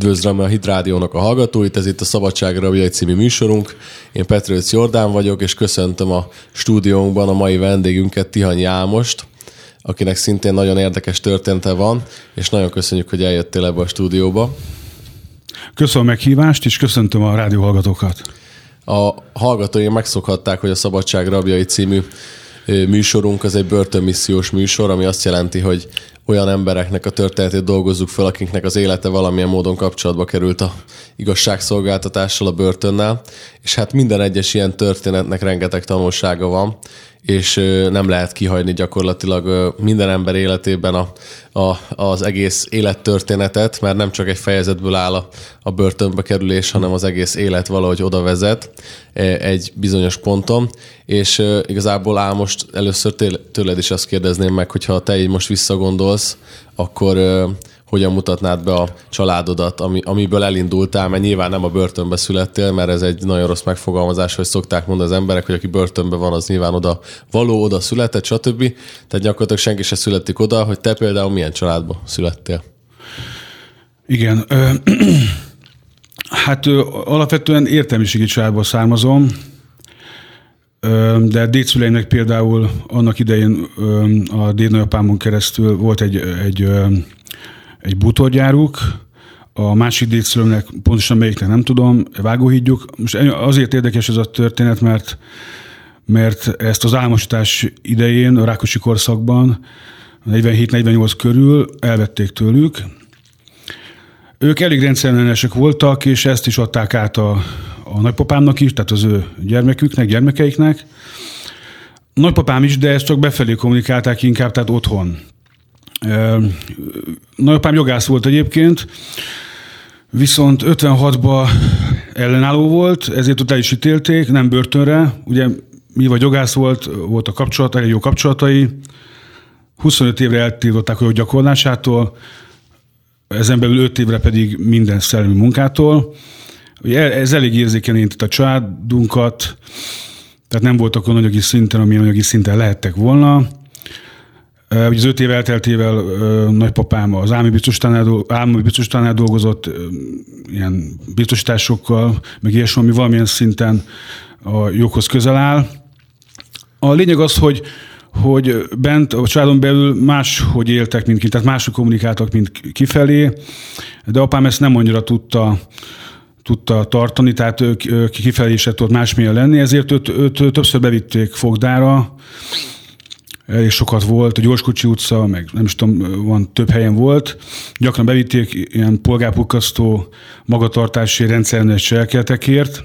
Üdvözlöm a Hidrádiónak a hallgatóit, ez itt a Szabadságra Rabjai című műsorunk. Én Petrőc Jordán vagyok, és köszöntöm a stúdiónkban a mai vendégünket, Tihanyi Ámost, akinek szintén nagyon érdekes története van, és nagyon köszönjük, hogy eljöttél ebbe a stúdióba. Köszönöm a meghívást, és köszöntöm a rádióhallgatókat. A hallgatói megszokhatták, hogy a Szabadság Rabjai című műsorunk az egy börtönmissziós műsor, ami azt jelenti, hogy olyan embereknek a történetét dolgozzuk fel, akiknek az élete valamilyen módon kapcsolatba került a igazságszolgáltatással, a börtönnel, és hát minden egyes ilyen történetnek rengeteg tanulsága van, és nem lehet kihagyni gyakorlatilag minden ember életében a, a, az egész élettörténetet, mert nem csak egy fejezetből áll a, a börtönbe kerülés, hanem az egész élet valahogy oda vezet e, egy bizonyos ponton, és igazából áll most először tőled is azt kérdezném meg, hogyha te így most visszagondolsz, akkor hogyan mutatnád be a családodat, ami, amiből elindultál, mert nyilván nem a börtönbe születtél, mert ez egy nagyon rossz megfogalmazás, hogy szokták mondani az emberek, hogy aki börtönbe van, az nyilván oda való, oda született, stb. Tehát gyakorlatilag senki se születik oda, hogy te például milyen családba születtél. Igen. Ö, hát ö, alapvetően értelmiségi családból származom, de dédszüleimnek például annak idején a dédnagyapámon keresztül volt egy, egy egy bútorgyáruk, a másik dédszülőmnek, pontosan melyiknek nem tudom, vágóhídjuk. Most azért érdekes ez a történet, mert, mert ezt az álmosítás idején, a Rákosi korszakban, 47-48 körül elvették tőlük. Ők elég rendszerellenesek voltak, és ezt is adták át a, a nagypapámnak is, tehát az ő gyermeküknek, gyermekeiknek. Nagypapám is, de ezt csak befelé kommunikálták inkább, tehát otthon. Nagyapám jogász volt egyébként, viszont 56-ban ellenálló volt, ezért ott el is ítélték, nem börtönre. Ugye mi vagy jogász volt, volt a kapcsolat, elég jó kapcsolatai. 25 évre eltiltották a gyakorlásától, ezen belül 5 évre pedig minden szellemi munkától. Ugye ez elég érzékeny a családunkat, tehát nem voltak olyan anyagi szinten, amilyen anyagi szinten lehettek volna. Ugye az öt év elteltével nagypapám az állami biztosítánál, állami biztosítánál dolgozott, ilyen biztosításokkal, meg ilyesmi, ami valamilyen szinten a joghoz közel áll. A lényeg az, hogy hogy bent a családon belül máshogy éltek, mint kint, tehát máshogy kommunikáltak, mint kifelé, de apám ezt nem annyira tudta, tudta tartani, tehát ők kifelé is tudott másmilyen lenni, ezért őt, őt többször bevitték fogdára, elég sokat volt, a Gyorskocsi utca, meg nem is tudom, van több helyen volt. Gyakran bevitték ilyen polgárpukkasztó magatartási rendszernes cselekeletekért,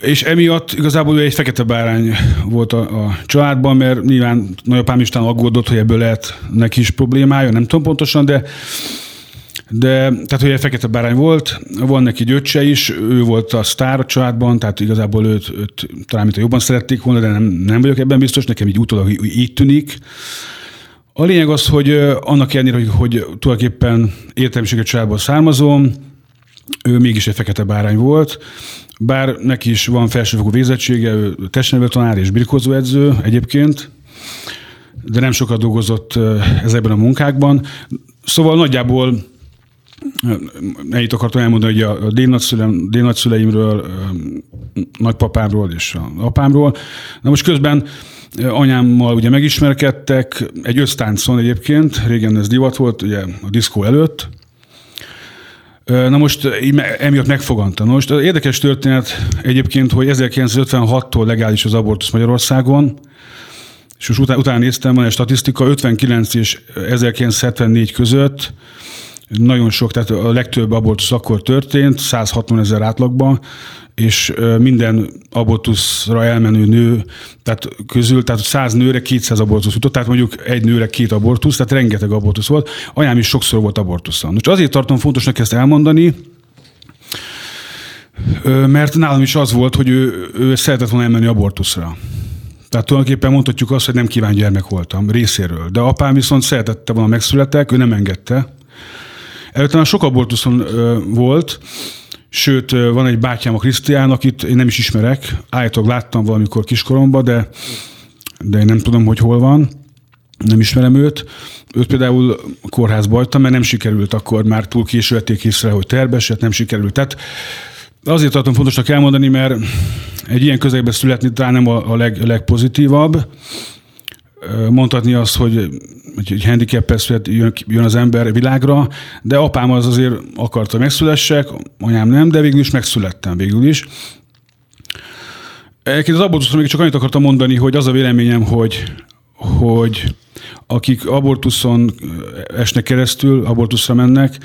és emiatt igazából ő egy fekete bárány volt a, a családban, mert nyilván nagyapám is aggódott, hogy ebből lehet neki is problémája, nem tudom pontosan, de de tehát, hogy egy fekete bárány volt, van neki egy öccse is, ő volt a sztár a családban, tehát igazából őt, őt talán mint jobban szerették volna, de nem, nem vagyok ebben biztos, nekem így utólag így tűnik. A lényeg az, hogy annak ellenére, hogy, hogy tulajdonképpen értelmiséget családból származom, ő mégis egy fekete bárány volt, bár neki is van felsőfokú végzettsége, ő testnevelő tanár és birkózóedző egyébként, de nem sokat dolgozott ezekben a munkákban. Szóval nagyjából ennyit akartam elmondani, hogy a dénnagyszüleimről, nagypapámról és a apámról. Na most közben anyámmal ugye megismerkedtek, egy össztáncon egyébként, régen ez divat volt, ugye a diszkó előtt, Na most emiatt megfogantam. Most az érdekes történet egyébként, hogy 1956-tól legális az abortusz Magyarországon, és most utána, utána néztem, van egy statisztika, 59 és 1974 között nagyon sok, tehát a legtöbb abortusz akkor történt, 160 ezer átlagban, és minden abortuszra elmenő nő, tehát közül, tehát 100 nőre 200 abortusz jutott, tehát mondjuk egy nőre két abortusz, tehát rengeteg abortusz volt. Anyám is sokszor volt abortusza. Most azért tartom fontosnak ezt elmondani, mert nálam is az volt, hogy ő, ő szeretett volna elmenni abortuszra. Tehát tulajdonképpen mondhatjuk azt, hogy nem kíván gyermek voltam részéről. De apám viszont szeretette volna megszületek, ő nem engedte. Előtte már sok abortuszon volt, sőt, van egy bátyám, a Krisztián, akit én nem is ismerek, állítólag láttam valamikor kiskoromban, de, de én nem tudom, hogy hol van. nem ismerem őt. Őt például kórházba hagytam, mert nem sikerült akkor, már túl késő vették észre, hogy terbeset, nem sikerült. Tehát azért tartom fontosnak elmondani, mert egy ilyen közegben születni talán nem a, leg, legpozitívabb. Mondhatni azt, hogy egy handicap jön, jön az ember világra, de apám az azért akarta, megszülessek, anyám nem, de végül is megszülettem végül is. Egyébként az abortuszról még csak annyit akartam mondani, hogy az a véleményem, hogy, hogy akik abortuszon esnek keresztül, abortuszra mennek,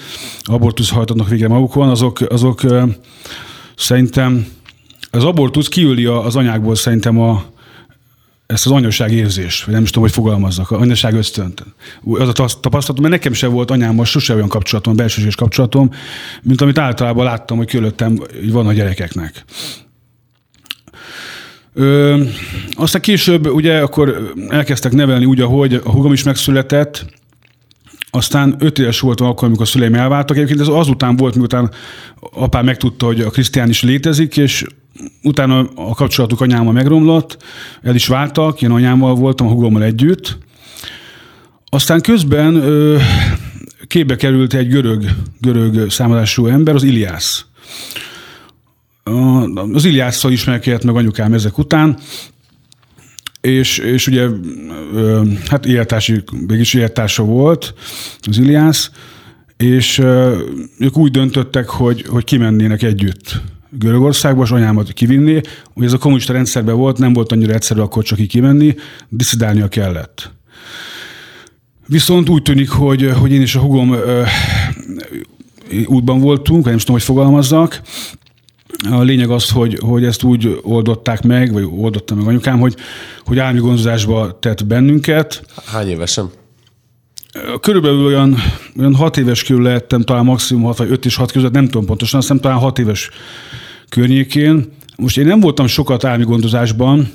abortusz hajtanak végre magukon, azok, azok szerintem az abortusz kiüli az anyákból szerintem a, ezt az anyaság érzést, vagy nem is tudom, hogy fogalmazzak, a anyaság ösztönt. Az a tapasztalatom, mert nekem sem volt anyámmal sose olyan kapcsolatom, belsőséges kapcsolatom, mint amit általában láttam, hogy körülöttem van a gyerekeknek. Ö, aztán később ugye akkor elkezdtek nevelni úgy, ahogy a hugom is megszületett, aztán öt éves voltam akkor, amikor a szüleim elváltak. Egyébként ez azután volt, miután apám megtudta, hogy a Krisztián is létezik, és utána a kapcsolatuk anyámmal megromlott, el is váltak, én anyámmal voltam, a hugommal együtt. Aztán közben ö, képbe került egy görög, görög számolású ember, az Iliász. Az Iliásszal ismerkedett meg anyukám ezek után, és, és ugye hát élettársi, mégis élettársa volt az Iliász, és ők úgy döntöttek, hogy, hogy kimennének együtt Görögországba, és anyámat kivinni. Ugye ez a kommunista rendszerben volt, nem volt annyira egyszerű akkor csak ki kimenni, diszidálnia kellett. Viszont úgy tűnik, hogy, hogy én és a hugom ö, útban voltunk, nem tudom, hogy fogalmazzak, a lényeg az, hogy, hogy ezt úgy oldották meg, vagy oldotta meg anyukám, hogy, hogy állami gondozásba tett bennünket. Hány évesen? Körülbelül olyan, olyan hat éves körül lehettem, talán maximum hat vagy öt és hat között, nem tudom pontosan, azt hiszem talán hat éves környékén. Most én nem voltam sokat állami gondozásban,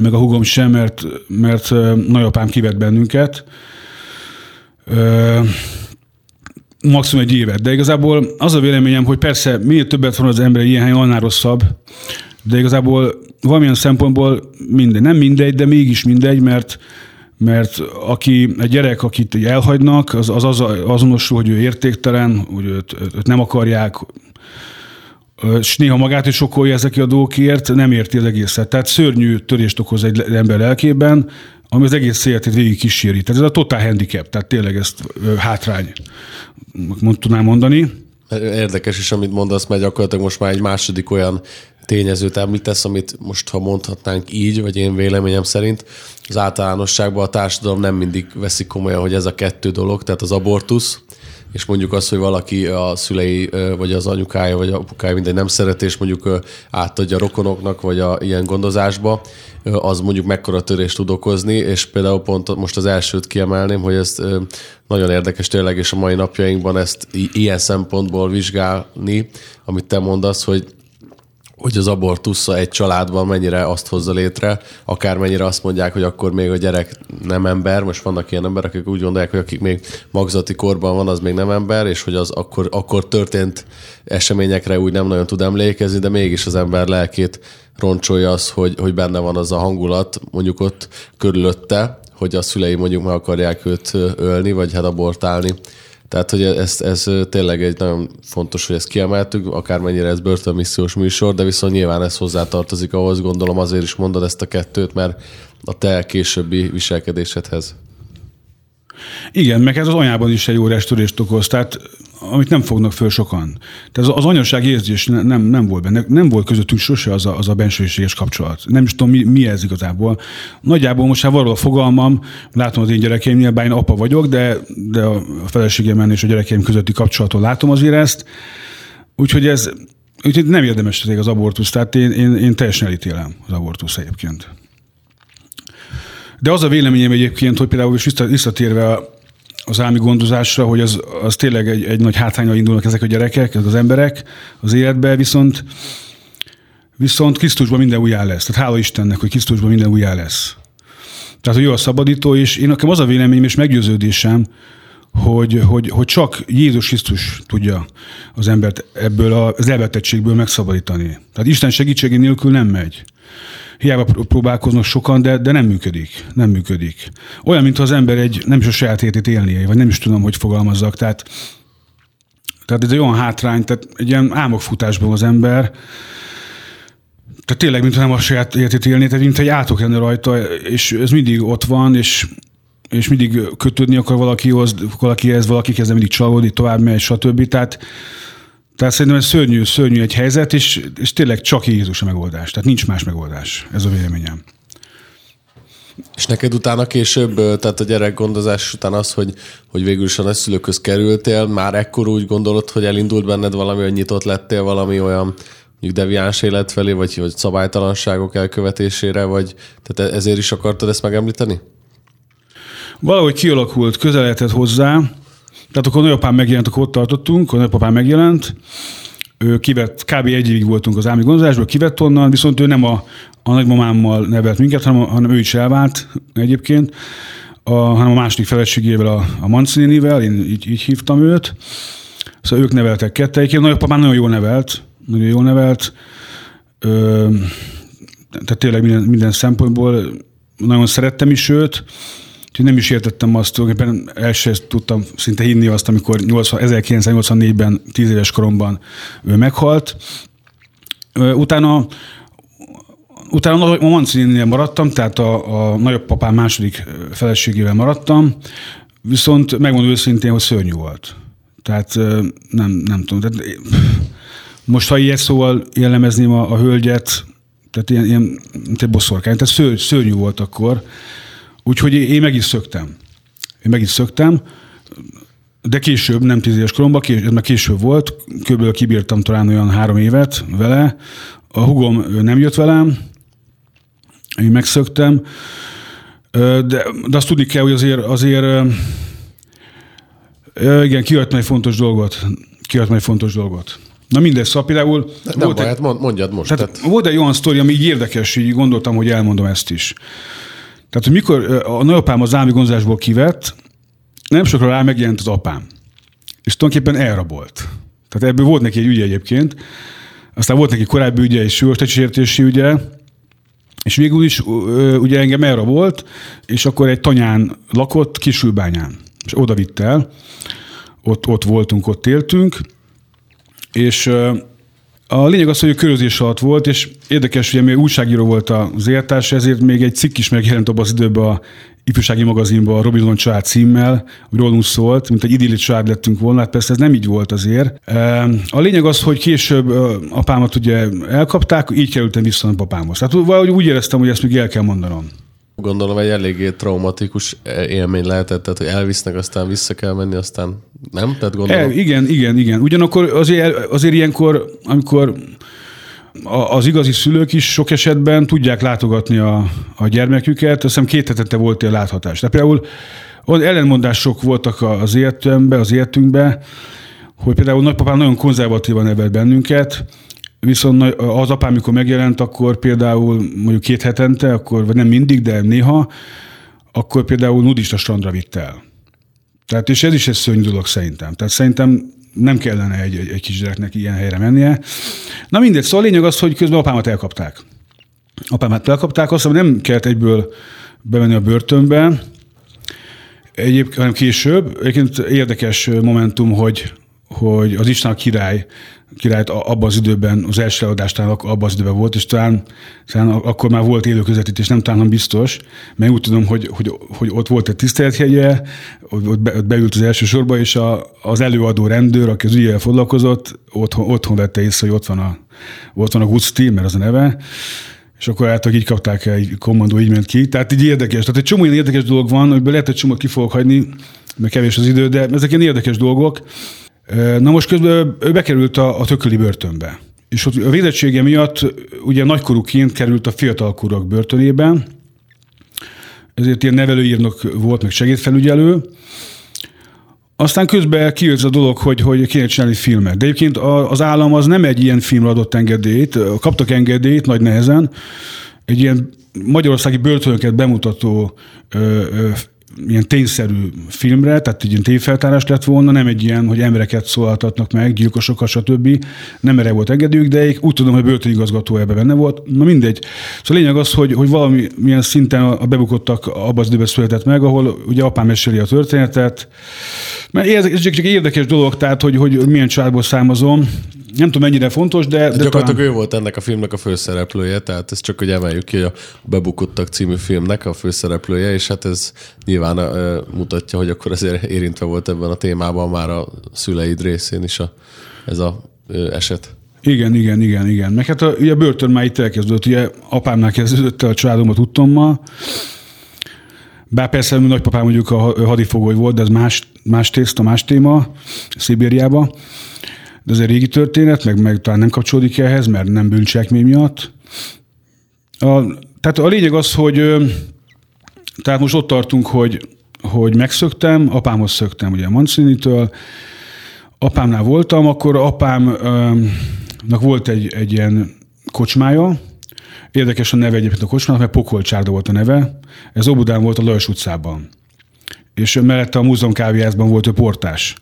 meg a hugom sem, mert, mert nagyapám kivett bennünket maximum egy évet. De igazából az a véleményem, hogy persze minél többet van az ember ilyen helyen, annál rosszabb, de igazából valamilyen szempontból mindegy. Nem mindegy, de mégis mindegy, mert mert aki, egy gyerek, akit elhagynak, az, az, az azonosul, hogy ő értéktelen, hogy őt, őt nem akarják, és néha magát is okolja ezek a dolgokért, nem érti az egészet. Tehát szörnyű törést okoz egy ember lelkében, ami az egész életét végig kíséri. Tehát ez a totál handicap, tehát tényleg ezt hátrány, mond, tudnám mondani. Érdekes is, amit mondasz, mert gyakorlatilag most már egy második olyan tényezőt említesz, amit most, ha mondhatnánk így, vagy én véleményem szerint, az általánosságban a társadalom nem mindig veszik komolyan, hogy ez a kettő dolog, tehát az abortusz, és mondjuk az, hogy valaki a szülei, vagy az anyukája, vagy apukája mindegy nem szeret, és mondjuk átadja a rokonoknak, vagy a ilyen gondozásba, az mondjuk mekkora törést tud okozni, és például pont most az elsőt kiemelném, hogy ez nagyon érdekes tényleg, és a mai napjainkban ezt ilyen szempontból vizsgálni, amit te mondasz, hogy hogy az abortusza egy családban mennyire azt hozza létre, akármennyire azt mondják, hogy akkor még a gyerek nem ember, most vannak ilyen emberek, akik úgy gondolják, hogy akik még magzati korban van, az még nem ember, és hogy az akkor, akkor történt eseményekre úgy nem nagyon tud emlékezni, de mégis az ember lelkét roncsolja az, hogy, hogy benne van az a hangulat, mondjuk ott körülötte, hogy a szülei mondjuk meg akarják őt ölni, vagy hát abortálni tehát, hogy ez, ez tényleg egy nagyon fontos, hogy ezt kiemeltük, akármennyire ez börtönmissziós műsor, de viszont nyilván ez hozzátartozik ahhoz, gondolom azért is mondod ezt a kettőt, mert a te későbbi viselkedésedhez. Igen, meg ez az anyában is egy óriás törést okoz, tehát amit nem fognak föl sokan. Tehát az, az anyaság érzés nem, nem volt benne, nem volt közöttünk sose az a, az a bensőséges kapcsolat. Nem is tudom, mi, mi ez igazából. Nagyjából most már valahol a fogalmam, látom az én gyerekeimnél, bár én apa vagyok, de, de a feleségem és a gyerekeim közötti kapcsolatot látom azért ezt. Úgyhogy ez, úgyhogy nem érdemes az abortusz, tehát én, én, én teljesen elítélem az abortusz egyébként. De az a véleményem egyébként, hogy például is visszatérve az állami gondozásra, hogy az, az tényleg egy, egy nagy hátránya indulnak ezek a gyerekek, ezek az emberek az életbe, viszont viszont Krisztusban minden újjá lesz. Tehát hála Istennek, hogy Krisztusban minden újjá lesz. Tehát, hogy jó a szabadító, és én nekem az a véleményem és meggyőződésem, hogy, hogy, hogy csak Jézus Krisztus tudja az embert ebből az elvetettségből megszabadítani. Tehát Isten segítségé nélkül nem megy. Hiába próbálkoznak sokan, de, de nem működik. Nem működik. Olyan, mintha az ember egy, nem is a saját életét élnie, vagy nem is tudom, hogy fogalmazzak. Tehát, tehát ez egy olyan hátrány, tehát egy ilyen álmokfutásban az ember, tehát tényleg, mintha nem a saját életét élné, tehát mint egy átok lenne rajta, és ez mindig ott van, és és mindig kötődni akar valakihoz, valakihez, valaki kezdve mindig csalódni, tovább megy, stb. Tehát, tehát szerintem ez szörnyű, szörnyű egy helyzet, és, és tényleg csak Jézus a megoldás. Tehát nincs más megoldás. Ez a véleményem. És neked utána később, tehát a gyerek gondozás után az, hogy, hogy végül is a nagyszülőköz kerültél, már ekkor úgy gondolod, hogy elindult benned valami, hogy nyitott lettél valami olyan mondjuk deviáns élet felé, vagy, vagy szabálytalanságok elkövetésére, vagy tehát ezért is akartad ezt megemlíteni? valahogy kialakult, közeledett hozzá, tehát akkor nagyapám megjelent, akkor ott tartottunk, akkor nagyapám megjelent, ő kivett, kb. egy évig voltunk az állami gondozásból, kivett onnan, viszont ő nem a, a nagymamámmal nevelt minket, hanem, hanem ő is elvált egyébként, a, hanem a második feleségével, a, a Mancinivel, én így, így hívtam őt. Szóval ők neveltek kettejéként. Nagyapám nagyon jól nevelt, nagyon jól nevelt. Ö, tehát tényleg minden, minden szempontból nagyon szerettem is őt. Úgyhogy nem is értettem azt, tulajdonképpen el sem tudtam szinte hinni azt, amikor 80, 1984-ben, 10 éves koromban ő meghalt. Utána Utána a Mancininél maradtam, tehát a, a nagyobb második feleségével maradtam, viszont megmondom őszintén, hogy szörnyű volt. Tehát nem, nem tudom. Tehát, most, ha ilyet szóval jellemezném a, a hölgyet, tehát ilyen, ilyen mint egy boszorkány, tehát ször, szörnyű volt akkor. Úgyhogy én meg is szöktem. Én meg is szöktem, de később, nem tíz éves koromban, ez már később volt, kb. kibírtam talán olyan három évet vele. A hugom nem jött velem, én megszöktem, de, de azt tudni kell, hogy azért, azért igen, kiadtam egy fontos dolgot. Kiadtam egy fontos dolgot. Na mindegy, szóval például... Nem volt baj, egy, hát mondjad most. Tehát, tehát... Volt egy olyan sztori, ami így érdekes, így gondoltam, hogy elmondom ezt is. Tehát, hogy mikor a nagyapám az állami gondozásból kivett, nem sokra rá megjelent az apám. És tulajdonképpen elrabolt. Tehát ebből volt neki egy ügye egyébként. Aztán volt neki korábbi ügye, egy súlyos ügye, és végül is ugye engem elrabolt, és akkor egy tanyán lakott Kisülbányán. És oda vitt el. Ott, ott voltunk, ott éltünk. És a lényeg az, hogy a körözés alatt volt, és érdekes, hogy még újságíró volt az értárs, ezért még egy cikk is megjelent abban az időben a ifjúsági magazinban a Robinson család címmel, hogy rólunk szólt, mint egy idilli család lettünk volna, hát persze ez nem így volt azért. A lényeg az, hogy később apámat ugye elkapták, így kerültem vissza a papámhoz. Tehát valahogy úgy éreztem, hogy ezt még el kell mondanom. Gondolom egy eléggé traumatikus élmény lehetett, tehát hogy elvisznek, aztán vissza kell menni, aztán nem? Tehát gondolom... El, igen, igen, igen. Ugyanakkor azért, azért ilyenkor, amikor az igazi szülők is sok esetben tudják látogatni a, a gyermeküket, azt hiszem két hetente volt ilyen láthatás. Tehát például ellenmondások voltak az életünkben, az életünkben, hogy például nagypapám nagyon konzervatívan nevelt bennünket, Viszont az apám, amikor megjelent, akkor például mondjuk két hetente, akkor, vagy nem mindig, de néha, akkor például nudista strandra vitt el. Tehát, és ez is egy szörnyű dolog szerintem. Tehát szerintem nem kellene egy, egy, egy kisgyereknek ilyen helyre mennie. Na mindegy, szóval a lényeg az, hogy közben apámat elkapták. Apámat elkapták, azt nem kellett egyből bemenni a börtönbe, egyébként, hanem később. Egyébként érdekes momentum, hogy, hogy az Isten király királyt abban az időben, az első eladástán abban az időben volt, és talán, talán akkor már volt élő közvetítés, nem talán biztos, mert úgy tudom, hogy, hogy, hogy ott volt egy tisztelethegye, ott, be, ott beült az első sorba, és a, az előadó rendőr, aki az ügyel foglalkozott, otthon, otthon vette észre, hogy ott van a, ott van a Gucci, mert az a neve, és akkor által így kapták el, egy kommandó így ment ki. Tehát így érdekes. Tehát egy csomó ilyen érdekes dolog van, hogy lehet egy csomót ki fogok hagyni, mert kevés az idő, de ezek ilyen érdekes dolgok. Na most közben ő bekerült a, a tököli börtönbe. És ott a védettsége miatt ugye nagykorúként került a fiatalkorúak börtönében, ezért ilyen nevelőírnok volt, meg segédfelügyelő. Aztán közben kijött a dolog, hogy, hogy kéne csinálni filmet. De egyébként az állam az nem egy ilyen filmre adott engedélyt, kaptak engedélyt nagy nehezen, egy ilyen magyarországi börtönöket bemutató ilyen tényszerű filmre, tehát egy ilyen tévfeltárás lett volna, nem egy ilyen, hogy embereket szólaltatnak meg, gyilkosokat, stb. Nem erre volt engedőjük, de úgy tudom, hogy börtönigazgató ebben benne volt. Na mindegy. Szóval a lényeg az, hogy, hogy valami milyen szinten a bebukottak abban az időben született meg, ahol ugye apám meséli a történetet. Mert ez csak egy érdekes dolog, tehát hogy, hogy milyen családból származom, nem tudom mennyire fontos, de... de Gyakorlatilag talán... ő volt ennek a filmnek a főszereplője, tehát ez csak, hogy emeljük ki, a Bebukottak című filmnek a főszereplője, és hát ez nyilván uh, mutatja, hogy akkor azért érintve volt ebben a témában már a szüleid részén is a, ez a uh, eset. Igen, igen, igen, igen. Meg hát a, ugye a börtön már itt elkezdődött, ugye apámnál kezdődött a családomat tudtommal, bár persze nagypapám mondjuk a hadifogoly volt, de ez más, más tészta, más téma, Szibériába de ez egy régi történet, meg, meg talán nem kapcsolódik ehhez, mert nem bűncselekmény miatt. A, tehát a lényeg az, hogy tehát most ott tartunk, hogy, hogy megszöktem, apámhoz szöktem ugye Mancini-től, apámnál voltam, akkor apámnak volt egy, egy ilyen kocsmája, Érdekes a neve egyébként a kocsmának, mert Pokolcsárda volt a neve. Ez Óbudán volt a Lajos utcában. És mellette a múzeum kávéházban volt a portás.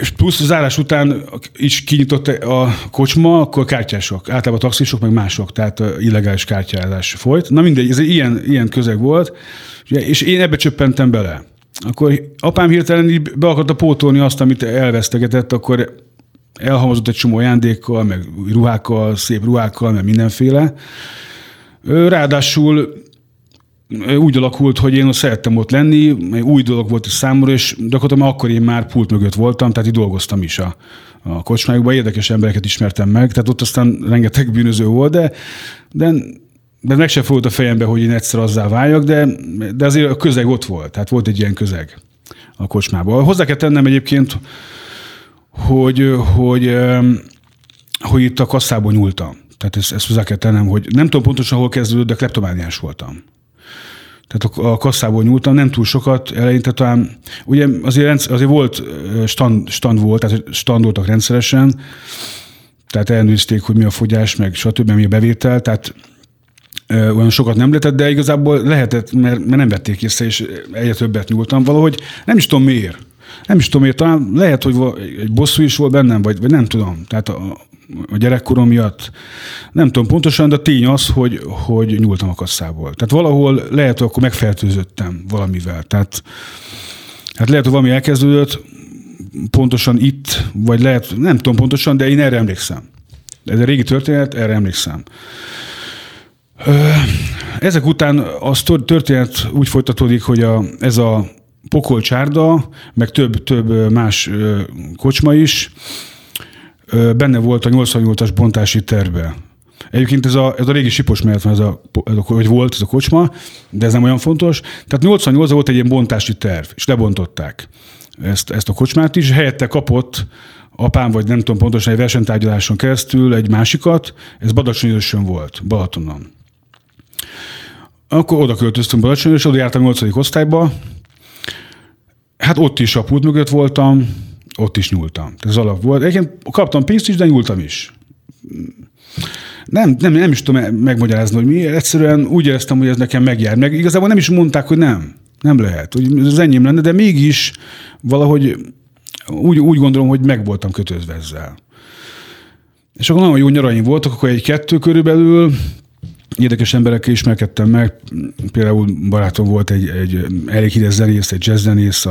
És plusz az zárás után is kinyitott a kocsma, akkor kártyások, általában taxisok, meg mások, tehát illegális kártyázás folyt. Na mindegy, ez egy ilyen, ilyen közeg volt, és én ebbe csöppentem bele. Akkor apám hirtelen így be akarta pótolni azt, amit elvesztegetett, akkor elhamozott egy csomó ajándékkal, meg ruhákkal, szép ruhákkal, meg mindenféle. Ráadásul úgy alakult, hogy én szerettem ott lenni, új dolog volt is számomra, és gyakorlatilag akkor én már pult mögött voltam, tehát itt dolgoztam is a, a kocsmájukban, érdekes embereket ismertem meg, tehát ott aztán rengeteg bűnöző volt, de, de, de meg sem fogott a fejembe, hogy én egyszer azzá váljak, de, de azért a közeg ott volt, tehát volt egy ilyen közeg a kocsmában. Hozzá kell tennem egyébként, hogy, hogy, hogy itt a kasszából nyúltam. Tehát ezt, ezt hozzá kell tennem, hogy nem tudom pontosan, hol kezdődött, de kleptomániás voltam. Tehát a, kasszából nyúltam, nem túl sokat, eleinte talán, ugye azért, azért volt stand, stand volt, tehát standoltak rendszeresen, tehát elnőzték, hogy mi a fogyás, meg stb., mi a bevétel, tehát ö, olyan sokat nem lehetett, de igazából lehetett, mert, mert nem vették észre, és egyre többet nyúltam valahogy. Nem is tudom miért. Nem is tudom miért, talán lehet, hogy egy bosszú is volt bennem, vagy, vagy nem tudom. Tehát a, a gyerekkorom miatt. Nem tudom pontosan, de a tény az, hogy, hogy nyúltam a kasszából. Tehát valahol lehet, hogy akkor megfertőzöttem valamivel. Tehát hát lehet, hogy valami elkezdődött, pontosan itt, vagy lehet, nem tudom pontosan, de én erre emlékszem. Ez a régi történet, erre emlékszem. Ezek után az történet úgy folytatódik, hogy a, ez a pokolcsárda, meg több, több más kocsma is, benne volt a 88-as bontási terve. Egyébként ez a, ez a régi sipos mellett van, ez a, ez a, hogy volt ez a kocsma, de ez nem olyan fontos. Tehát 88 volt egy ilyen bontási terv, és lebontották ezt, ezt a kocsmát is. Helyette kapott apám, vagy nem tudom pontosan, egy versenytárgyaláson keresztül egy másikat, ez Badacsonyősön volt, Balatonon. Akkor oda költöztünk Badacsonyősön, oda jártam 8. osztályba, hát ott is a pult mögött voltam, ott is nyúltam. Ez alap volt. Egyébként kaptam pénzt is, de nyúltam is. Nem, nem, nem is tudom megmagyarázni, hogy mi. Egyszerűen úgy éreztem, hogy ez nekem megjár. Meg igazából nem is mondták, hogy nem. Nem lehet. Hogy ez enyém lenne, de mégis valahogy úgy, úgy gondolom, hogy meg voltam kötözve ezzel. És akkor nagyon jó nyaraim voltak, akkor egy-kettő körülbelül érdekes emberekkel ismerkedtem meg. Például barátom volt egy, egy elég híres zenész, egy jazz zenész,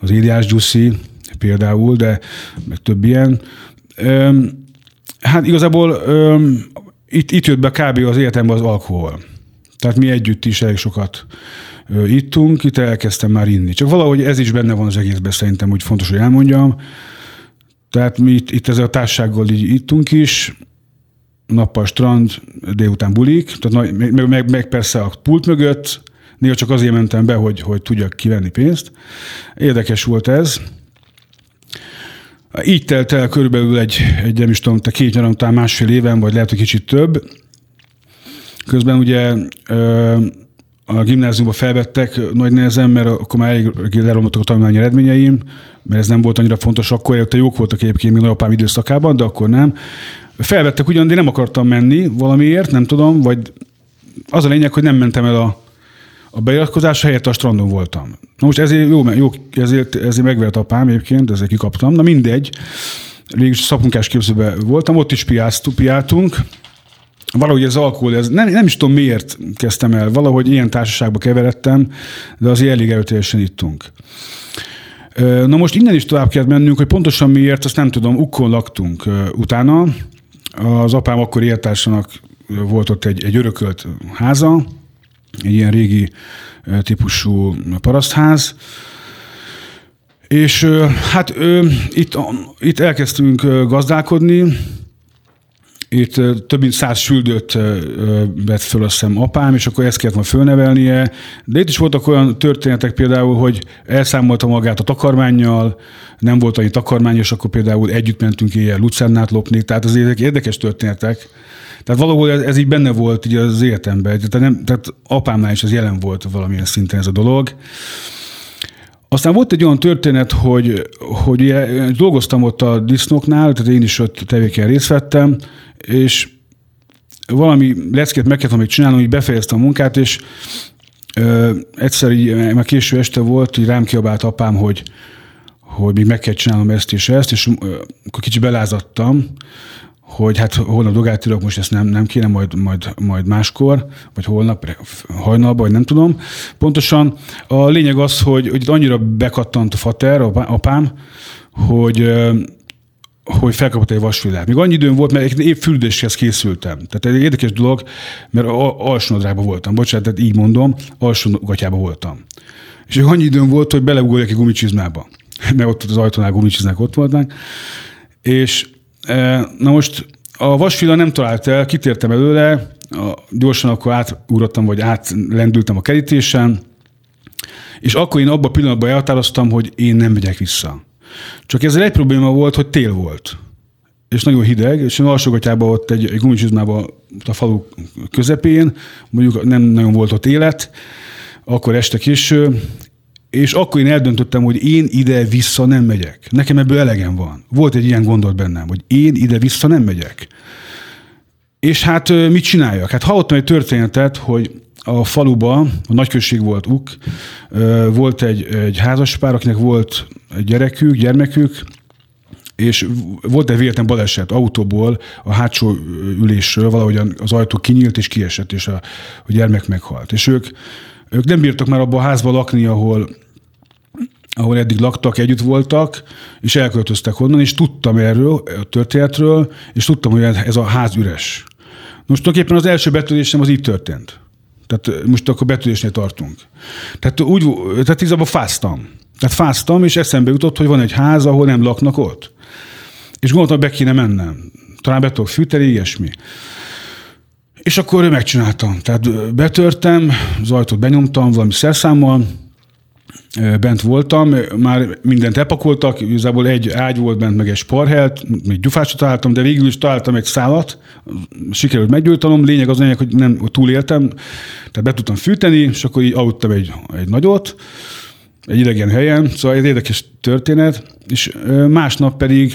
az Iliás Gyuszi, például, de meg több ilyen. Hát igazából itt, itt jött be kb. az életemben az alkohol. Tehát mi együtt is elég sokat ittunk, itt elkezdtem már inni. Csak valahogy ez is benne van az egészben, szerintem, hogy fontos, hogy elmondjam. Tehát mi itt, itt ezzel a társággal így ittunk is, nappal strand, délután bulik, tehát meg, meg, meg persze a pult mögött, néha csak azért mentem be, hogy, hogy tudjak kivenni pénzt. Érdekes volt ez. Így telt el körülbelül egy, egy nem is tudom, két nyaram, talán másfél éven, vagy lehet, hogy kicsit több. Közben ugye a gimnáziumba felvettek nagy nehezen, mert akkor már elég leromlottak a tanulmányi eredményeim, mert ez nem volt annyira fontos akkor, előtte jók voltak egyébként még nagyapám időszakában, de akkor nem. Felvettek ugyan, de nem akartam menni valamiért, nem tudom, vagy az a lényeg, hogy nem mentem el a, a beiratkozás helyett a strandon voltam. Na most ezért jó, jó ezért, ezért megvert apám egyébként, ezért kikaptam. Na mindegy, végül szapunkás képzőben voltam, ott is piáltunk, valahogy ez alkohol, ez nem, nem is tudom miért kezdtem el, valahogy ilyen társaságba keveredtem, de azért elég erőteljesen ittunk. Na most innen is tovább kell mennünk, hogy pontosan miért, azt nem tudom, ukkon laktunk. Utána az apám akkor élettársának volt ott egy, egy örökölt háza, egy ilyen régi típusú parasztház, és hát itt, itt elkezdtünk gazdálkodni, itt több mint száz süldőt vett föl azt hiszem apám, és akkor ezt kellett volna fölnevelnie. De itt is voltak olyan történetek például, hogy elszámolta magát a takarmányjal, nem volt annyi takarmány, és akkor például együtt mentünk éjjel lucernát lopni. Tehát az ezek érdekes történetek. Tehát valahol ez, ez így benne volt így az életemben. Tehát, nem, tehát apámnál is ez jelen volt valamilyen szinten ez a dolog. Aztán volt egy olyan történet, hogy, hogy dolgoztam ott a disznóknál, tehát én is ott tevéken részt vettem, és valami leckét meg kellett még csinálnom, hogy befejeztem a munkát, és ö, egyszer így, már késő este volt, így rám kiabált apám, hogy, hogy még meg kell csinálnom ezt és ezt, és ö, akkor kicsit belázadtam, hogy hát holnap dogát írok, most ezt nem, nem kéne, majd, majd, majd máskor, vagy holnap, hajnalban, vagy nem tudom. Pontosan a lényeg az, hogy, hogy annyira bekattant a fater, apám, hogy hogy felkapott egy vasvillát. Még annyi időm volt, mert épp fürdéshez készültem. Tehát egy érdekes dolog, mert alsónadrágban voltam. Bocsánat, tehát így mondom, alsógatyában voltam. És annyi időm volt, hogy beleugorjak egy gumicsizmába. Mert ott az ajtónál gumicsizmák ott voltak. És na most a vasfilla nem talált el, kitértem előle, gyorsan akkor átugrottam, vagy átlendültem a kerítésen, és akkor én abban a pillanatban elhatároztam, hogy én nem megyek vissza. Csak ezzel egy probléma volt, hogy tél volt. És nagyon hideg, és én alsógatyában ott egy, egy gumicsizmában a falu közepén, mondjuk nem nagyon volt ott élet, akkor este késő, és akkor én eldöntöttem, hogy én ide-vissza nem megyek. Nekem ebből elegem van. Volt egy ilyen gondolat bennem, hogy én ide-vissza nem megyek. És hát mit csináljak? Hát hallottam egy történetet, hogy a faluba, a nagyközség volt UK, volt egy, egy házaspár, akinek volt gyerekük, gyermekük, és volt egy véletlen baleset autóból, a hátsó ülésről, valahogy az ajtó kinyílt és kiesett, és a, a gyermek meghalt. És ők, ők nem bírtak már abban a házban lakni, ahol, ahol eddig laktak, együtt voltak, és elköltöztek onnan, és tudtam erről, a történetről, és tudtam, hogy ez a ház üres. Most tulajdonképpen az első betörésem az így történt. Tehát most akkor betűzésnél tartunk. Tehát úgy, tehát igazából fáztam. Tehát fáztam, és eszembe jutott, hogy van egy ház, ahol nem laknak ott. És gondoltam, be kéne mennem. Talán be tudok fűteni, ilyesmi. És akkor megcsináltam. Tehát betörtem, az ajtót benyomtam valami szerszámmal, bent voltam, már mindent epakoltak, igazából egy ágy volt bent, meg egy sparhelt, még gyufásot találtam, de végül is találtam egy szálat, sikerült meggyújtanom, lényeg az lényeg, hogy nem túléltem, tehát be tudtam fűteni, és akkor így aludtam egy, egy nagyot, egy idegen helyen, szóval egy érdekes történet, és másnap pedig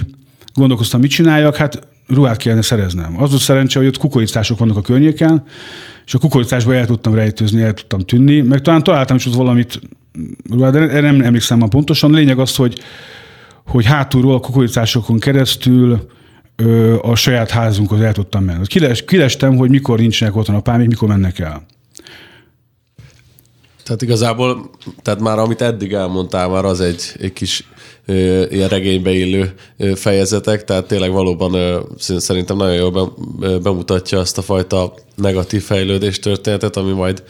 gondolkoztam, mit csináljak, hát ruhát kellene szereznem. Az volt szerencse, hogy ott kukoricások vannak a környéken, és a kukoricásba el tudtam rejtőzni, el tudtam tűnni, meg talán találtam is ott valamit de nem emlékszem már pontosan. A lényeg az, hogy, hogy hátulról a kukoricásokon keresztül ö, a saját házunkhoz el tudtam menni. Kiles, kilestem, hogy mikor nincsenek otthon apám, és mikor mennek el. Tehát igazából, tehát már amit eddig elmondtál, már az egy, egy kis ilyen regénybe illő fejezetek, tehát tényleg valóban szerintem nagyon jól bemutatja azt a fajta negatív fejlődés történetet, ami majd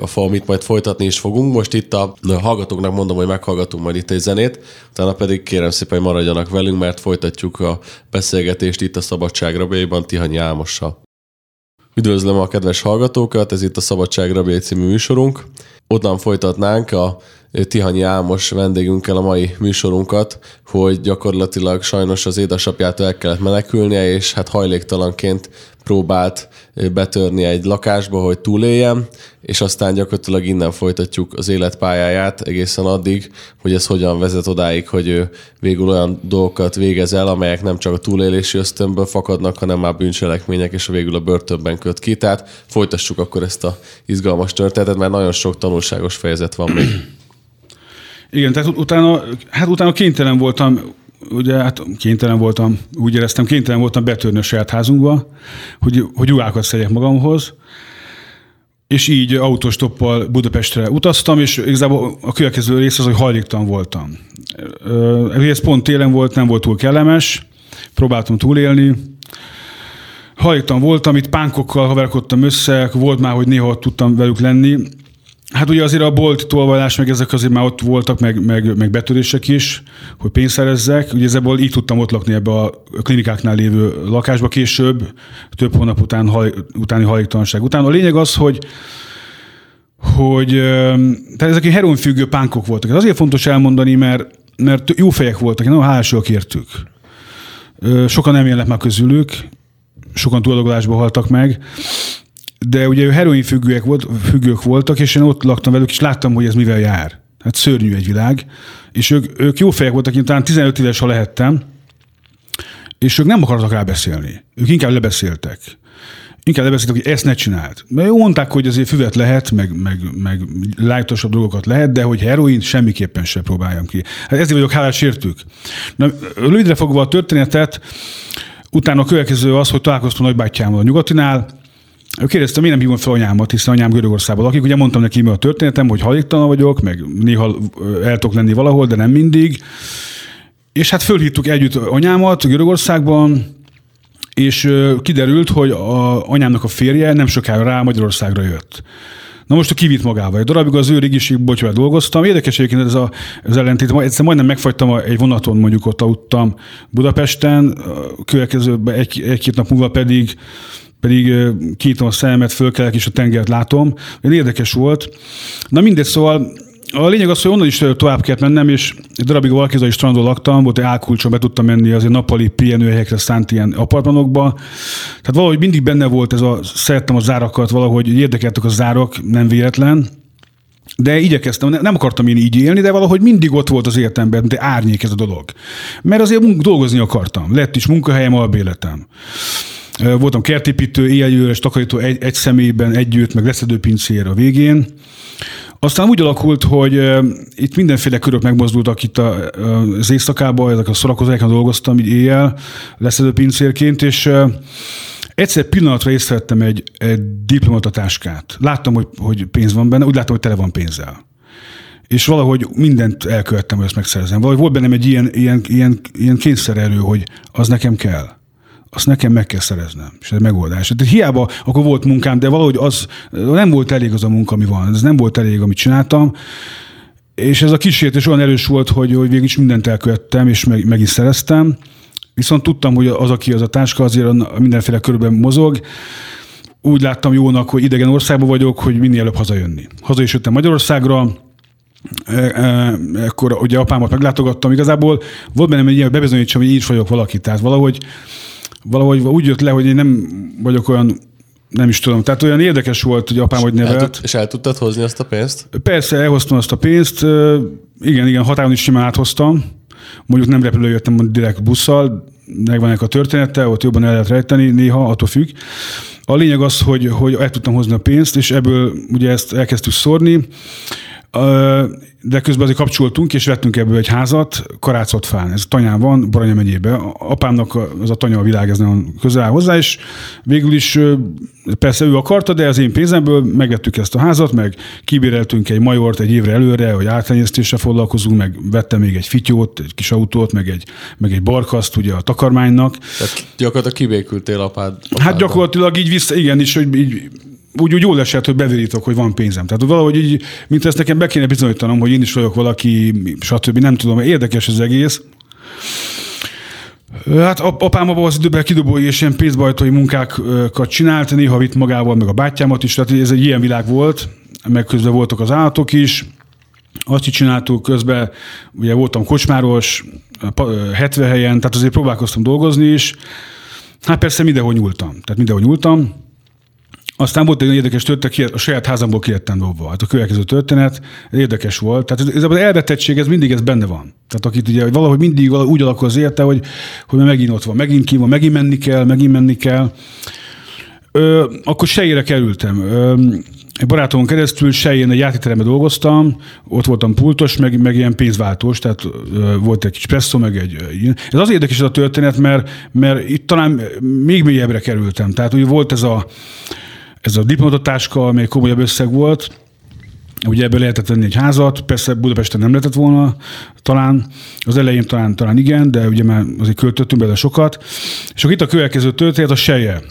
a amit majd folytatni is fogunk. Most itt a hallgatóknak mondom, hogy meghallgatunk majd itt egy zenét, utána pedig kérem szépen, hogy maradjanak velünk, mert folytatjuk a beszélgetést itt a Szabadság Rabjaiban Tihanyi Álmossal. Üdvözlöm a kedves hallgatókat, ez itt a Szabadság Rabjai című műsorunk. Onnan folytatnánk a Tihanyi Ámos vendégünkkel a mai műsorunkat, hogy gyakorlatilag sajnos az édesapjától el kellett menekülnie, és hát hajléktalanként próbált betörni egy lakásba, hogy túléljen, és aztán gyakorlatilag innen folytatjuk az életpályáját egészen addig, hogy ez hogyan vezet odáig, hogy ő végül olyan dolgokat végez el, amelyek nem csak a túlélési ösztönből fakadnak, hanem már bűncselekmények, és végül a börtönben köt ki. Tehát folytassuk akkor ezt a izgalmas történetet, mert nagyon sok tanulságos fejezet van még. Igen, tehát utána, hát utána kénytelen voltam ugye hát kénytelen voltam, úgy éreztem, kénytelen voltam betörni a saját házunkba, hogy, hogy ruhákat szedjek magamhoz, és így autostoppal Budapestre utaztam, és igazából a következő rész az, hogy hajléktalan voltam. Ez pont télen volt, nem volt túl kellemes, próbáltam túlélni, hajléktalan voltam, itt pánkokkal haverkodtam össze, volt már, hogy néha tudtam velük lenni, Hát ugye azért a bolt tolvajlás, meg ezek azért már ott voltak, meg, meg, meg betörések is, hogy pénzt szerezzek. Ugye ebből így tudtam ott lakni ebbe a klinikáknál lévő lakásba később, több hónap után, haj, utáni hajléktalanság után. A lényeg az, hogy hogy tehát ezek heroin függő pánkok voltak. Ez azért fontos elmondani, mert, mert jó fejek voltak, nagyon hálásak értük. Sokan nem élnek már közülük, sokan túladagolásba haltak meg, de ugye heroin függőek volt, függők voltak, és én ott laktam velük, és láttam, hogy ez mivel jár. Hát szörnyű egy világ. És ők, ők jó fejek voltak, én talán 15 éves, ha lehettem, és ők nem akartak rá beszélni. Ők inkább lebeszéltek. Inkább lebeszéltek, hogy ezt ne csináld. Mert mondták, hogy azért füvet lehet, meg, meg, meg lájtosabb dolgokat lehet, de hogy heroin semmiképpen se próbáljam ki. Hát ezért vagyok hálás értük. Na, rövidre fogva a történetet, utána a következő az, hogy találkoztam nagybátyámmal a nyugatinál, Kérdeztem, miért nem hívom fel anyámat, hiszen anyám Görögországban lakik. Ugye mondtam neki a történetem, hogy hajléktalan vagyok, meg néha el tudok lenni valahol, de nem mindig. És hát fölhívtuk együtt anyámat Görögországban, és kiderült, hogy a anyámnak a férje nem sokára rá Magyarországra jött. Na most a kivitt magával. Egy darabig az ő régiségbocsával dolgoztam. Érdekes egyébként ez a, az ellentét. Egyszer majdnem megfagytam egy vonaton, mondjuk ott aludtam Budapesten, következőben egy, egy-két nap múlva pedig pedig kiítom a szemet, fölkelek és a tengert látom. Érdekes volt. Na mindegy, szóval a lényeg az, hogy onnan is tovább kellett mennem, és egy darabig a Valkézai strandon laktam, volt egy álkulcsom, be tudtam menni azért nappali pihenőhelyekre szánt ilyen apartmanokba. Tehát valahogy mindig benne volt ez a, szerettem a zárakat, valahogy érdekeltek a zárak, nem véletlen. De igyekeztem, nem akartam én így élni, de valahogy mindig ott volt az életemben, de árnyék ez a dolog. Mert azért dolgozni akartam. Lett is munkahelyem, albéletem. Voltam kertépítő, éjjelőres, takarító egy, egy személyben együtt, meg leszedőpincér a végén. Aztán úgy alakult, hogy itt mindenféle körök megmozdultak itt a, az éjszakában, ezek a szorakozókon dolgoztam így éjjel leszedőpincérként, és uh, egyszer pillanatra észrevettem egy, egy diplomatatáskát. Láttam, hogy, hogy pénz van benne, úgy láttam, hogy tele van pénzzel. És valahogy mindent elkövettem, hogy ezt megszerzem. Valahogy volt bennem egy ilyen, ilyen, ilyen, ilyen kényszererő, hogy az nekem kell azt nekem meg kell szereznem, és ez megoldás. Tehát hiába akkor volt munkám, de valahogy az nem volt elég az a munka, ami van. Ez nem volt elég, amit csináltam. És ez a kísértés olyan erős volt, hogy, hogy végig is mindent elkövettem, és meg, meg is szereztem. Viszont tudtam, hogy az, aki az a táska, azért mindenféle körben mozog. Úgy láttam jónak, hogy idegen országban vagyok, hogy minél előbb hazajönni. Haza is jöttem Magyarországra, akkor ugye apámat meglátogattam. Igazából volt bennem egy ilyen bebizonyítsam, hogy így vagyok valaki. Tehát valahogy valahogy úgy jött le, hogy én nem vagyok olyan nem is tudom. Tehát olyan érdekes volt, hogy apám hogy nevelt. El tud, és el tudtad hozni azt a pénzt? Persze, elhoztam azt a pénzt. Igen, igen, határon is simán áthoztam. Mondjuk nem repülő jöttem direkt busszal, megvan a története, ott jobban el lehet rejteni, néha, attól függ. A lényeg az, hogy, hogy el tudtam hozni a pénzt, és ebből ugye ezt elkezdtük szórni de közben azért kapcsoltunk, és vettünk ebből egy házat Karácsotfán. Ez Tanyán van, Baranya megyébe. Apámnak az a Tanya a világ, ez nagyon közel áll hozzá, és végül is persze ő akarta, de az én pénzemből megvettük ezt a házat, meg kibéreltünk egy majort egy évre előre, hogy áttenyésztéssel foglalkozunk, meg vettem még egy fityót, egy kis autót, meg egy, meg egy barkaszt ugye a takarmánynak. Tehát gyakorlatilag kibékültél apád, apád. Hát gyakorlatilag így vissza, igen, is, hogy így úgy, úgy jól esett, hogy bevirítok, hogy van pénzem. Tehát valahogy így, mint ezt nekem be kéne bizonyítanom, hogy én is vagyok valaki, stb. Nem tudom, érdekes az egész. Hát apám abban az időben kidobói és ilyen pénzbajtói munkákat csinált, néha vitt magával, meg a bátyámat is, tehát ez egy ilyen világ volt, meg közben voltak az állatok is. Azt is csináltuk, közben ugye voltam kocsmáros, 70 helyen, tehát azért próbálkoztam dolgozni is. Hát persze mindenhol nyúltam. Tehát mindenhol nyúltam. Aztán volt egy érdekes történet, a saját házamból kijöttem dobva. Hát a következő történet érdekes volt. Tehát ez, az elvetettség, ez mindig ez benne van. Tehát akit ugye valahogy mindig valahogy úgy alakul az érte, hogy, hogy megint ott van, megint ki van, megint menni kell, megint menni kell. Ö, akkor sejére kerültem. Ö, egy barátomon keresztül sején egy játékteremben dolgoztam, ott voltam pultos, meg, meg ilyen pénzváltós, tehát ö, volt egy kis presszó, meg egy ilyen. Ez az érdekes ez a történet, mert, mert itt talán még mélyebbre kerültem. Tehát ugye volt ez a, ez a diplomatatáska, amely komolyabb összeg volt, Ugye ebből lehetett venni egy házat, persze Budapesten nem lehetett volna, talán az elején talán, talán igen, de ugye már azért költöttünk bele sokat. És akkor itt a következő történet a seje.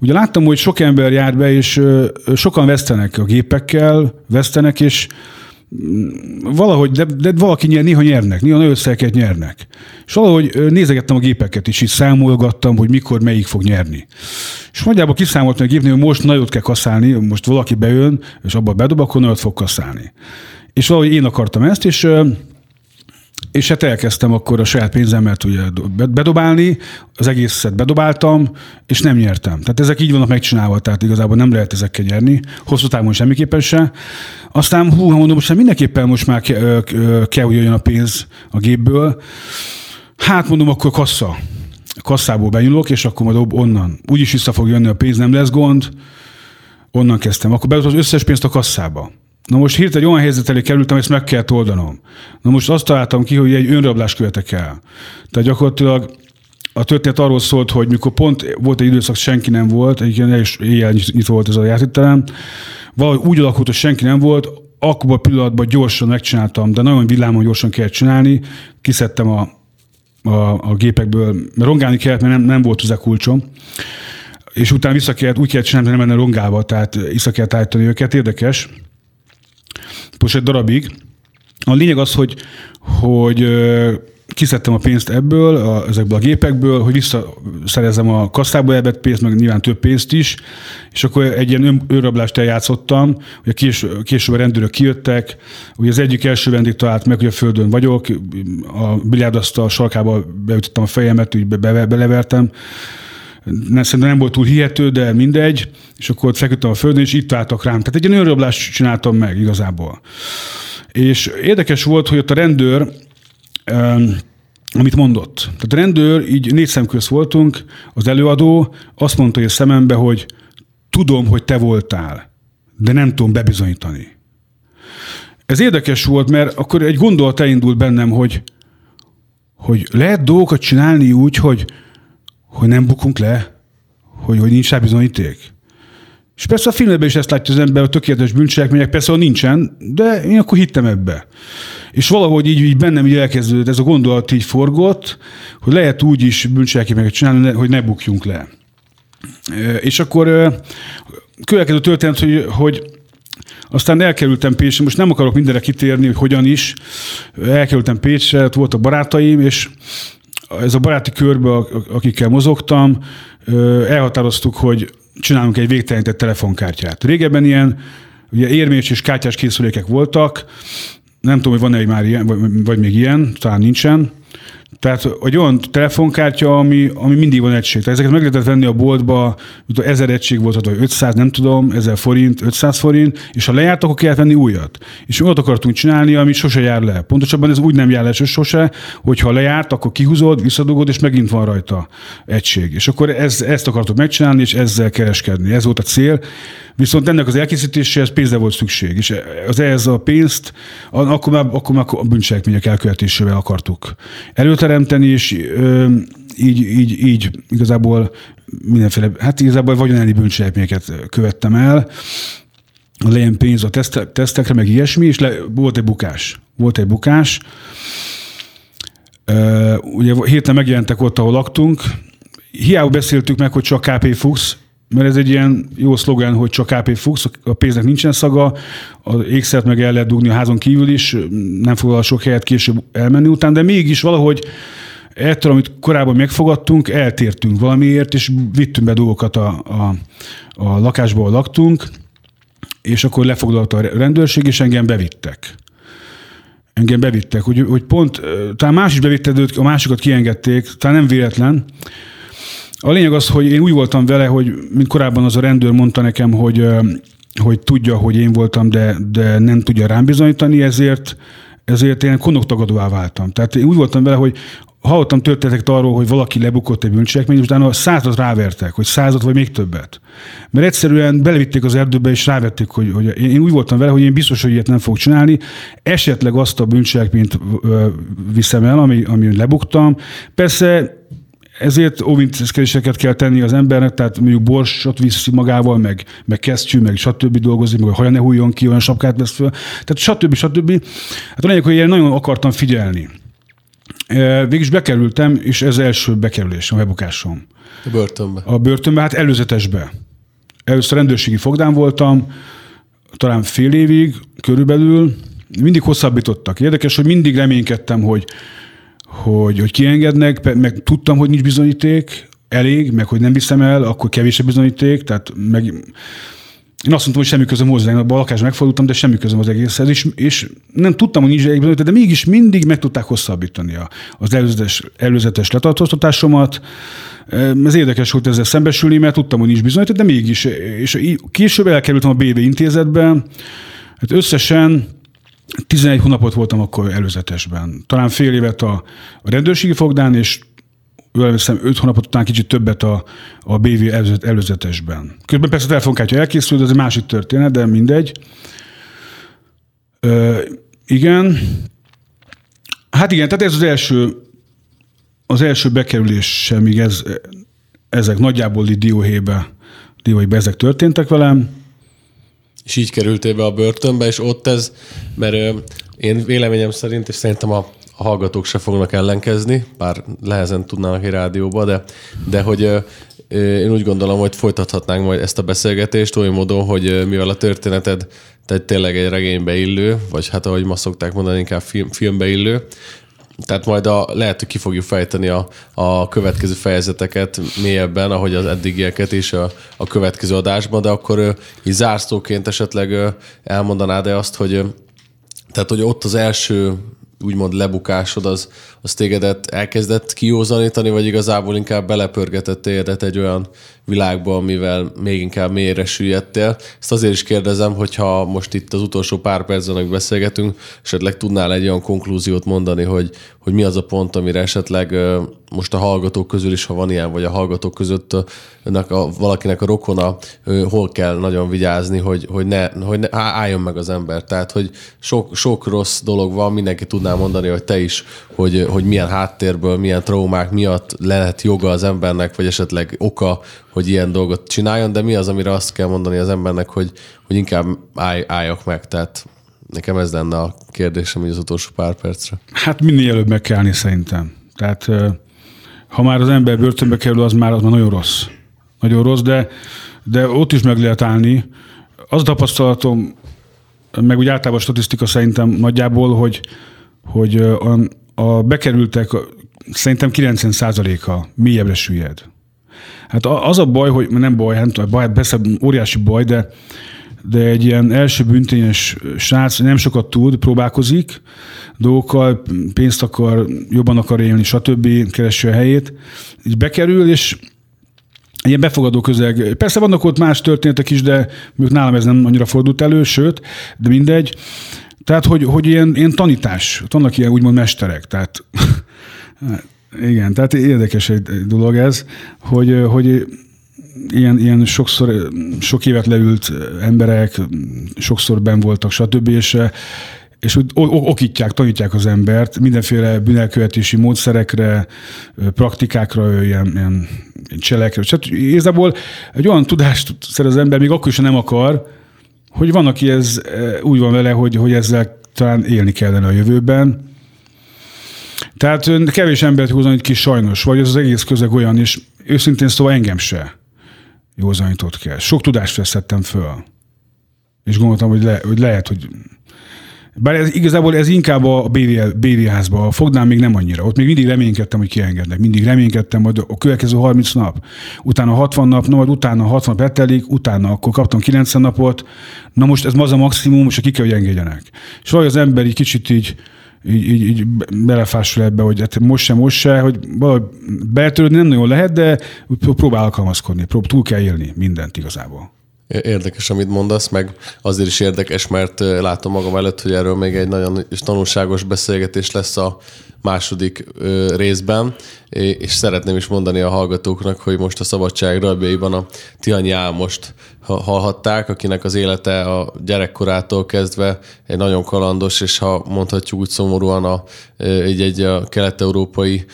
Ugye láttam, hogy sok ember jár be, és sokan vesztenek a gépekkel, vesztenek, és valahogy, de, de valaki nyer, néha nyernek, néha összeeket nyernek. És valahogy nézegettem a gépeket is, így számolgattam, hogy mikor melyik fog nyerni. És nagyjából kiszámoltam a gépnél, hogy most nagyot kell kaszálni, most valaki bejön, és abba bedob, akkor nagyot fog kaszálni. És valahogy én akartam ezt, és és hát elkezdtem akkor a saját pénzemmel ugye bedobálni, az egészet bedobáltam, és nem nyertem. Tehát ezek így vannak megcsinálva, tehát igazából nem lehet ezekkel nyerni, hosszú távon semmiképpen se. Aztán hú, mondom, most mindenképpen most már kell, kell, hogy jöjjön a pénz a gépből. Hát mondom, akkor kassa. Kasszából benyúlok, és akkor majd onnan. Úgyis vissza fog jönni a pénz, nem lesz gond. Onnan kezdtem. Akkor beadott az összes pénzt a kasszába. Na most hirtelen egy olyan helyzet elé kerültem, ezt meg kell oldanom. Na most azt találtam ki, hogy egy önrablás követek el. Tehát gyakorlatilag a történet arról szólt, hogy mikor pont volt egy időszak, senki nem volt, egyébként is éjjel nyitva volt ez a játékterem, valahogy úgy alakult, hogy senki nem volt, akkor a pillanatban gyorsan megcsináltam, de nagyon villámon gyorsan kell csinálni, kiszedtem a, a, a gépekből, mert rongálni kellett, mert nem, nem volt hozzá kulcsom, és utána vissza kellett, úgy kellett csinálni, hogy nem lenne rongálva, tehát vissza kellett állítani őket, érdekes most egy darabig. A lényeg az, hogy, hogy kiszedtem a pénzt ebből, a, ezekből a gépekből, hogy visszaszerezem a kasszába elvett pénzt, meg nyilván több pénzt is, és akkor egy ilyen önrablást eljátszottam, hogy kés, később a rendőrök kijöttek, ugye az egyik első vendég talált meg, hogy a földön vagyok, a biliárdasztal sarkába beütöttem a fejemet, úgy be, be, belevertem, nem, szerintem nem volt túl hihető, de mindegy, és akkor feküdtem a földön, és itt álltak rám. Tehát egy ilyen önrablást csináltam meg igazából. És érdekes volt, hogy ott a rendőr, um, amit mondott. Tehát a rendőr, így négy szemköz voltunk, az előadó azt mondta hogy a szemembe, hogy tudom, hogy te voltál, de nem tudom bebizonyítani. Ez érdekes volt, mert akkor egy gondolat elindult bennem, hogy, hogy lehet dolgokat csinálni úgy, hogy hogy nem bukunk le, hogy, hogy nincs rá bizonyíték. És persze a filmben is ezt látja az ember, a tökéletes bűncselekmények, persze, nincsen, de én akkor hittem ebbe. És valahogy így, így bennem így elkezdődött, ez a gondolat így forgott, hogy lehet úgy is bűncselekményeket csinálni, hogy ne bukjunk le. És akkor következő történet, hogy, hogy aztán elkerültem Pécsre, most nem akarok mindenre kitérni, hogy hogyan is. Elkerültem Pécsre, ott voltak barátaim, és ez a baráti körbe, akikkel mozogtam, elhatároztuk, hogy csinálunk egy végtelenített telefonkártyát. Régebben ilyen ugye érmés és kártyás készülékek voltak, nem tudom, hogy van-e már ilyen, vagy, vagy még ilyen, talán nincsen, tehát egy olyan telefonkártya, ami, ami mindig van egység. Tehát ezeket meg lehetett venni a boltba, mint 1000 egység volt, vagy 500, nem tudom, 1000 forint, 500 forint, és ha lejárt, akkor kellett venni újat. És olyat akartunk csinálni, ami sose jár le. Pontosabban ez úgy nem jár le sose, hogy ha lejárt, akkor kihúzod, visszadugod, és megint van rajta egység. És akkor ez, ezt akartuk megcsinálni, és ezzel kereskedni. Ez volt a cél. Viszont ennek az elkészítéséhez pénzre volt szükség, és az ehhez a pénzt akkor már, akkor már a bűncselekmények elkövetésével akartuk előteremteni, és ö, így, így, így igazából mindenféle, hát igazából vagyonelni bűncselekményeket követtem el, legyen pénz a tesztekre, meg ilyesmi, és le, volt egy bukás. Volt egy bukás. Uh, ugye héten megjelentek ott, ahol laktunk. Hiába beszéltük meg, hogy csak KP Fuchs, mert ez egy ilyen jó szlogen, hogy csak KP Fuchs, a pénznek nincsen szaga, az ékszert meg el lehet dugni a házon kívül is, nem foglal sok helyet később elmenni után, de mégis valahogy ettől, amit korábban megfogadtunk, eltértünk valamiért, és vittünk be dolgokat a, a, a lakásból laktunk, és akkor lefoglalta a rendőrség, és engem bevittek. engem bevittek, hogy, hogy pont, talán más is bevittek, a másikat kiengedték, talán nem véletlen. A lényeg az, hogy én úgy voltam vele, hogy mint korábban az a rendőr mondta nekem, hogy, hogy tudja, hogy én voltam, de, de nem tudja rám bizonyítani, ezért ezért én konoktagadóvá váltam. Tehát én úgy voltam vele, hogy hallottam történetek arról, hogy valaki lebukott egy bűncselekményt, utána százat rávertek, hogy százat vagy még többet. Mert egyszerűen belevitték az erdőbe, és rávették, hogy, hogy én úgy voltam vele, hogy én biztos, hogy ilyet nem fogok csinálni. Esetleg azt a bűncselekményt viszem el, ami, ami lebuktam. Persze ezért óvintézkedéseket kell tenni az embernek, tehát mondjuk borsot visz magával, meg, meg kesztyű, meg stb. dolgozik, meg a haja ne hújjon ki, olyan sapkát vesz föl. Tehát stb. stb. Hát a lényeg, hogy én nagyon akartam figyelni. Végülis bekerültem, és ez első bekerülésem, bebukásom. A börtönbe. A börtönbe, hát előzetesbe. Először rendőrségi fogdán voltam, talán fél évig körülbelül, mindig hosszabbítottak. Érdekes, hogy mindig reménykedtem, hogy, hogy, hogy kiengednek, meg tudtam, hogy nincs bizonyíték, elég, meg hogy nem viszem el, akkor kevés bizonyíték, tehát meg én azt mondtam, hogy semmi közöm hozzá, én a lakásban megfordultam, de semmi közöm az egészhez, és, és nem tudtam, hogy nincs elég bizonyíték, de mégis mindig meg tudták hosszabbítani az előzetes, előzetes letartóztatásomat. Ez érdekes volt ezzel szembesülni, mert tudtam, hogy nincs bizonyíték, de mégis. És később elkerültem a BV intézetbe, hát összesen 11 hónapot voltam akkor előzetesben. Talán fél évet a, a rendőrségi fogdán, és emlékszem, öt hónapot után kicsit többet a, a BV előzet, előzetesben. Közben persze a telefonkártya elkészült, ez egy másik történet, de mindegy. Ö, igen. Hát igen, tehát ez az első, az első bekerülés semig ez, ezek nagyjából dióhébe, dióhébe ezek történtek velem. És így kerültél be a börtönbe, és ott ez, mert én véleményem szerint, és szerintem a a hallgatók se fognak ellenkezni, bár lehezen tudnának egy rádióba, de, de hogy én úgy gondolom, hogy folytathatnánk majd ezt a beszélgetést oly módon, hogy mivel a történeted te tényleg egy regénybe illő, vagy hát ahogy ma szokták mondani, inkább film, filmbe illő, tehát majd a, lehet, hogy ki fogjuk fejteni a, a következő fejezeteket mélyebben, ahogy az eddigieket és a, a következő adásban, de akkor így zárszóként esetleg elmondanád-e azt, hogy tehát, hogy ott az első úgymond lebukásod, az, az tégedet elkezdett kiózanítani, vagy igazából inkább belepörgetett tégedet egy olyan világba, amivel még inkább mélyre süllyedtél. Ezt azért is kérdezem, hogyha most itt az utolsó pár percben, beszélgetünk, esetleg tudnál egy olyan konklúziót mondani, hogy, hogy mi az a pont, amire esetleg most a hallgatók közül is, ha van ilyen, vagy a hallgatók között önnek a, valakinek a rokona, hol kell nagyon vigyázni, hogy, hogy, ne, hogy ne, álljon meg az ember. Tehát, hogy sok, sok rossz dolog van, mindenki tudná mondani, hogy te is, hogy, hogy milyen háttérből, milyen traumák miatt lehet joga az embernek, vagy esetleg oka, hogy ilyen dolgot csináljon, de mi az, amire azt kell mondani az embernek, hogy, hogy inkább állj, álljak meg. Tehát nekem ez lenne a kérdésem az utolsó pár percre. Hát minél előbb meg kell állni szerintem. Tehát ha már az ember börtönbe kerül, az már, az már nagyon rossz. Nagyon rossz, de, de ott is meg lehet állni. Az tapasztalatom, meg úgy általában a statisztika szerintem nagyjából, hogy, hogy a, a bekerültek szerintem 90%-a mélyebbre süllyed. Hát az a baj, hogy nem baj, hát baj, hát persze óriási baj, de, de egy ilyen első büntényes srác nem sokat tud, próbálkozik dolgokkal, pénzt akar, jobban akar élni, stb. keresi a helyét. Így bekerül, és ilyen befogadó közeg. Persze vannak ott más történetek is, de nálam ez nem annyira fordult elő, sőt, de mindegy. Tehát, hogy, hogy ilyen, ilyen tanítás, vannak ilyen úgymond mesterek, tehát igen, tehát érdekes egy dolog ez, hogy, hogy ilyen, ilyen sokszor, sok évet leült emberek, sokszor ben voltak, stb. És, és okítják, tanítják az embert mindenféle bűnelkövetési módszerekre, praktikákra, ilyen, ilyen cselekre. Tehát igazából egy olyan tudást szerez az ember, még akkor is, ha nem akar, hogy van, aki ez úgy van vele, hogy, hogy ezzel talán élni kellene a jövőben, tehát kevés embert józanít ki sajnos, vagy az, az egész közeg olyan, és őszintén szóval engem se józanított kell. Sok tudást veszettem föl. És gondoltam, hogy, le, hogy lehet, hogy bár ez, igazából ez inkább a BV, házba, a fognám még nem annyira. Ott még mindig reménykedtem, hogy kiengednek. Mindig reménykedtem, hogy a következő 30 nap, utána 60 nap, no, majd utána 60 nap letelik, utána akkor kaptam 90 napot. Na most ez az a maximum, és ki kell, hogy engedjenek. És valahogy az ember egy kicsit így így, így, így belefásul ebbe, hogy hát most sem, most se, hogy valahogy beltörődni nem nagyon lehet, de próbál alkalmazkodni, prób- túl kell élni mindent igazából. Érdekes, amit mondasz, meg azért is érdekes, mert látom magam előtt, hogy erről még egy nagyon tanulságos beszélgetés lesz a második részben, és szeretném is mondani a hallgatóknak, hogy most a Szabadság rabjaiban a Tihanyi Álmost hallhatták, akinek az élete a gyerekkorától kezdve egy nagyon kalandos, és ha mondhatjuk úgy szomorúan a, egy, egy a kelet-európai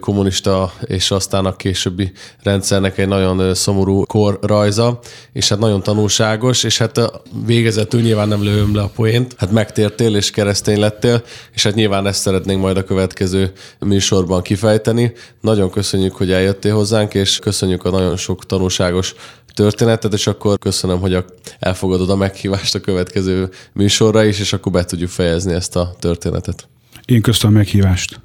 kommunista, és aztán a későbbi rendszernek egy nagyon szomorú korrajza, és hát nagyon tanulságos, és hát végezetül nyilván nem lőm le a poént, hát megtértél és keresztény lettél, és hát nyilván ezt szeretnénk majd a következő műsorban kifejteni. Nagyon köszönjük, hogy eljöttél hozzánk, és köszönjük a nagyon sok tanulságos történetet, és akkor köszönöm, hogy elfogadod a meghívást a következő műsorra is, és akkor be tudjuk fejezni ezt a történetet. Én köszönöm a meghívást.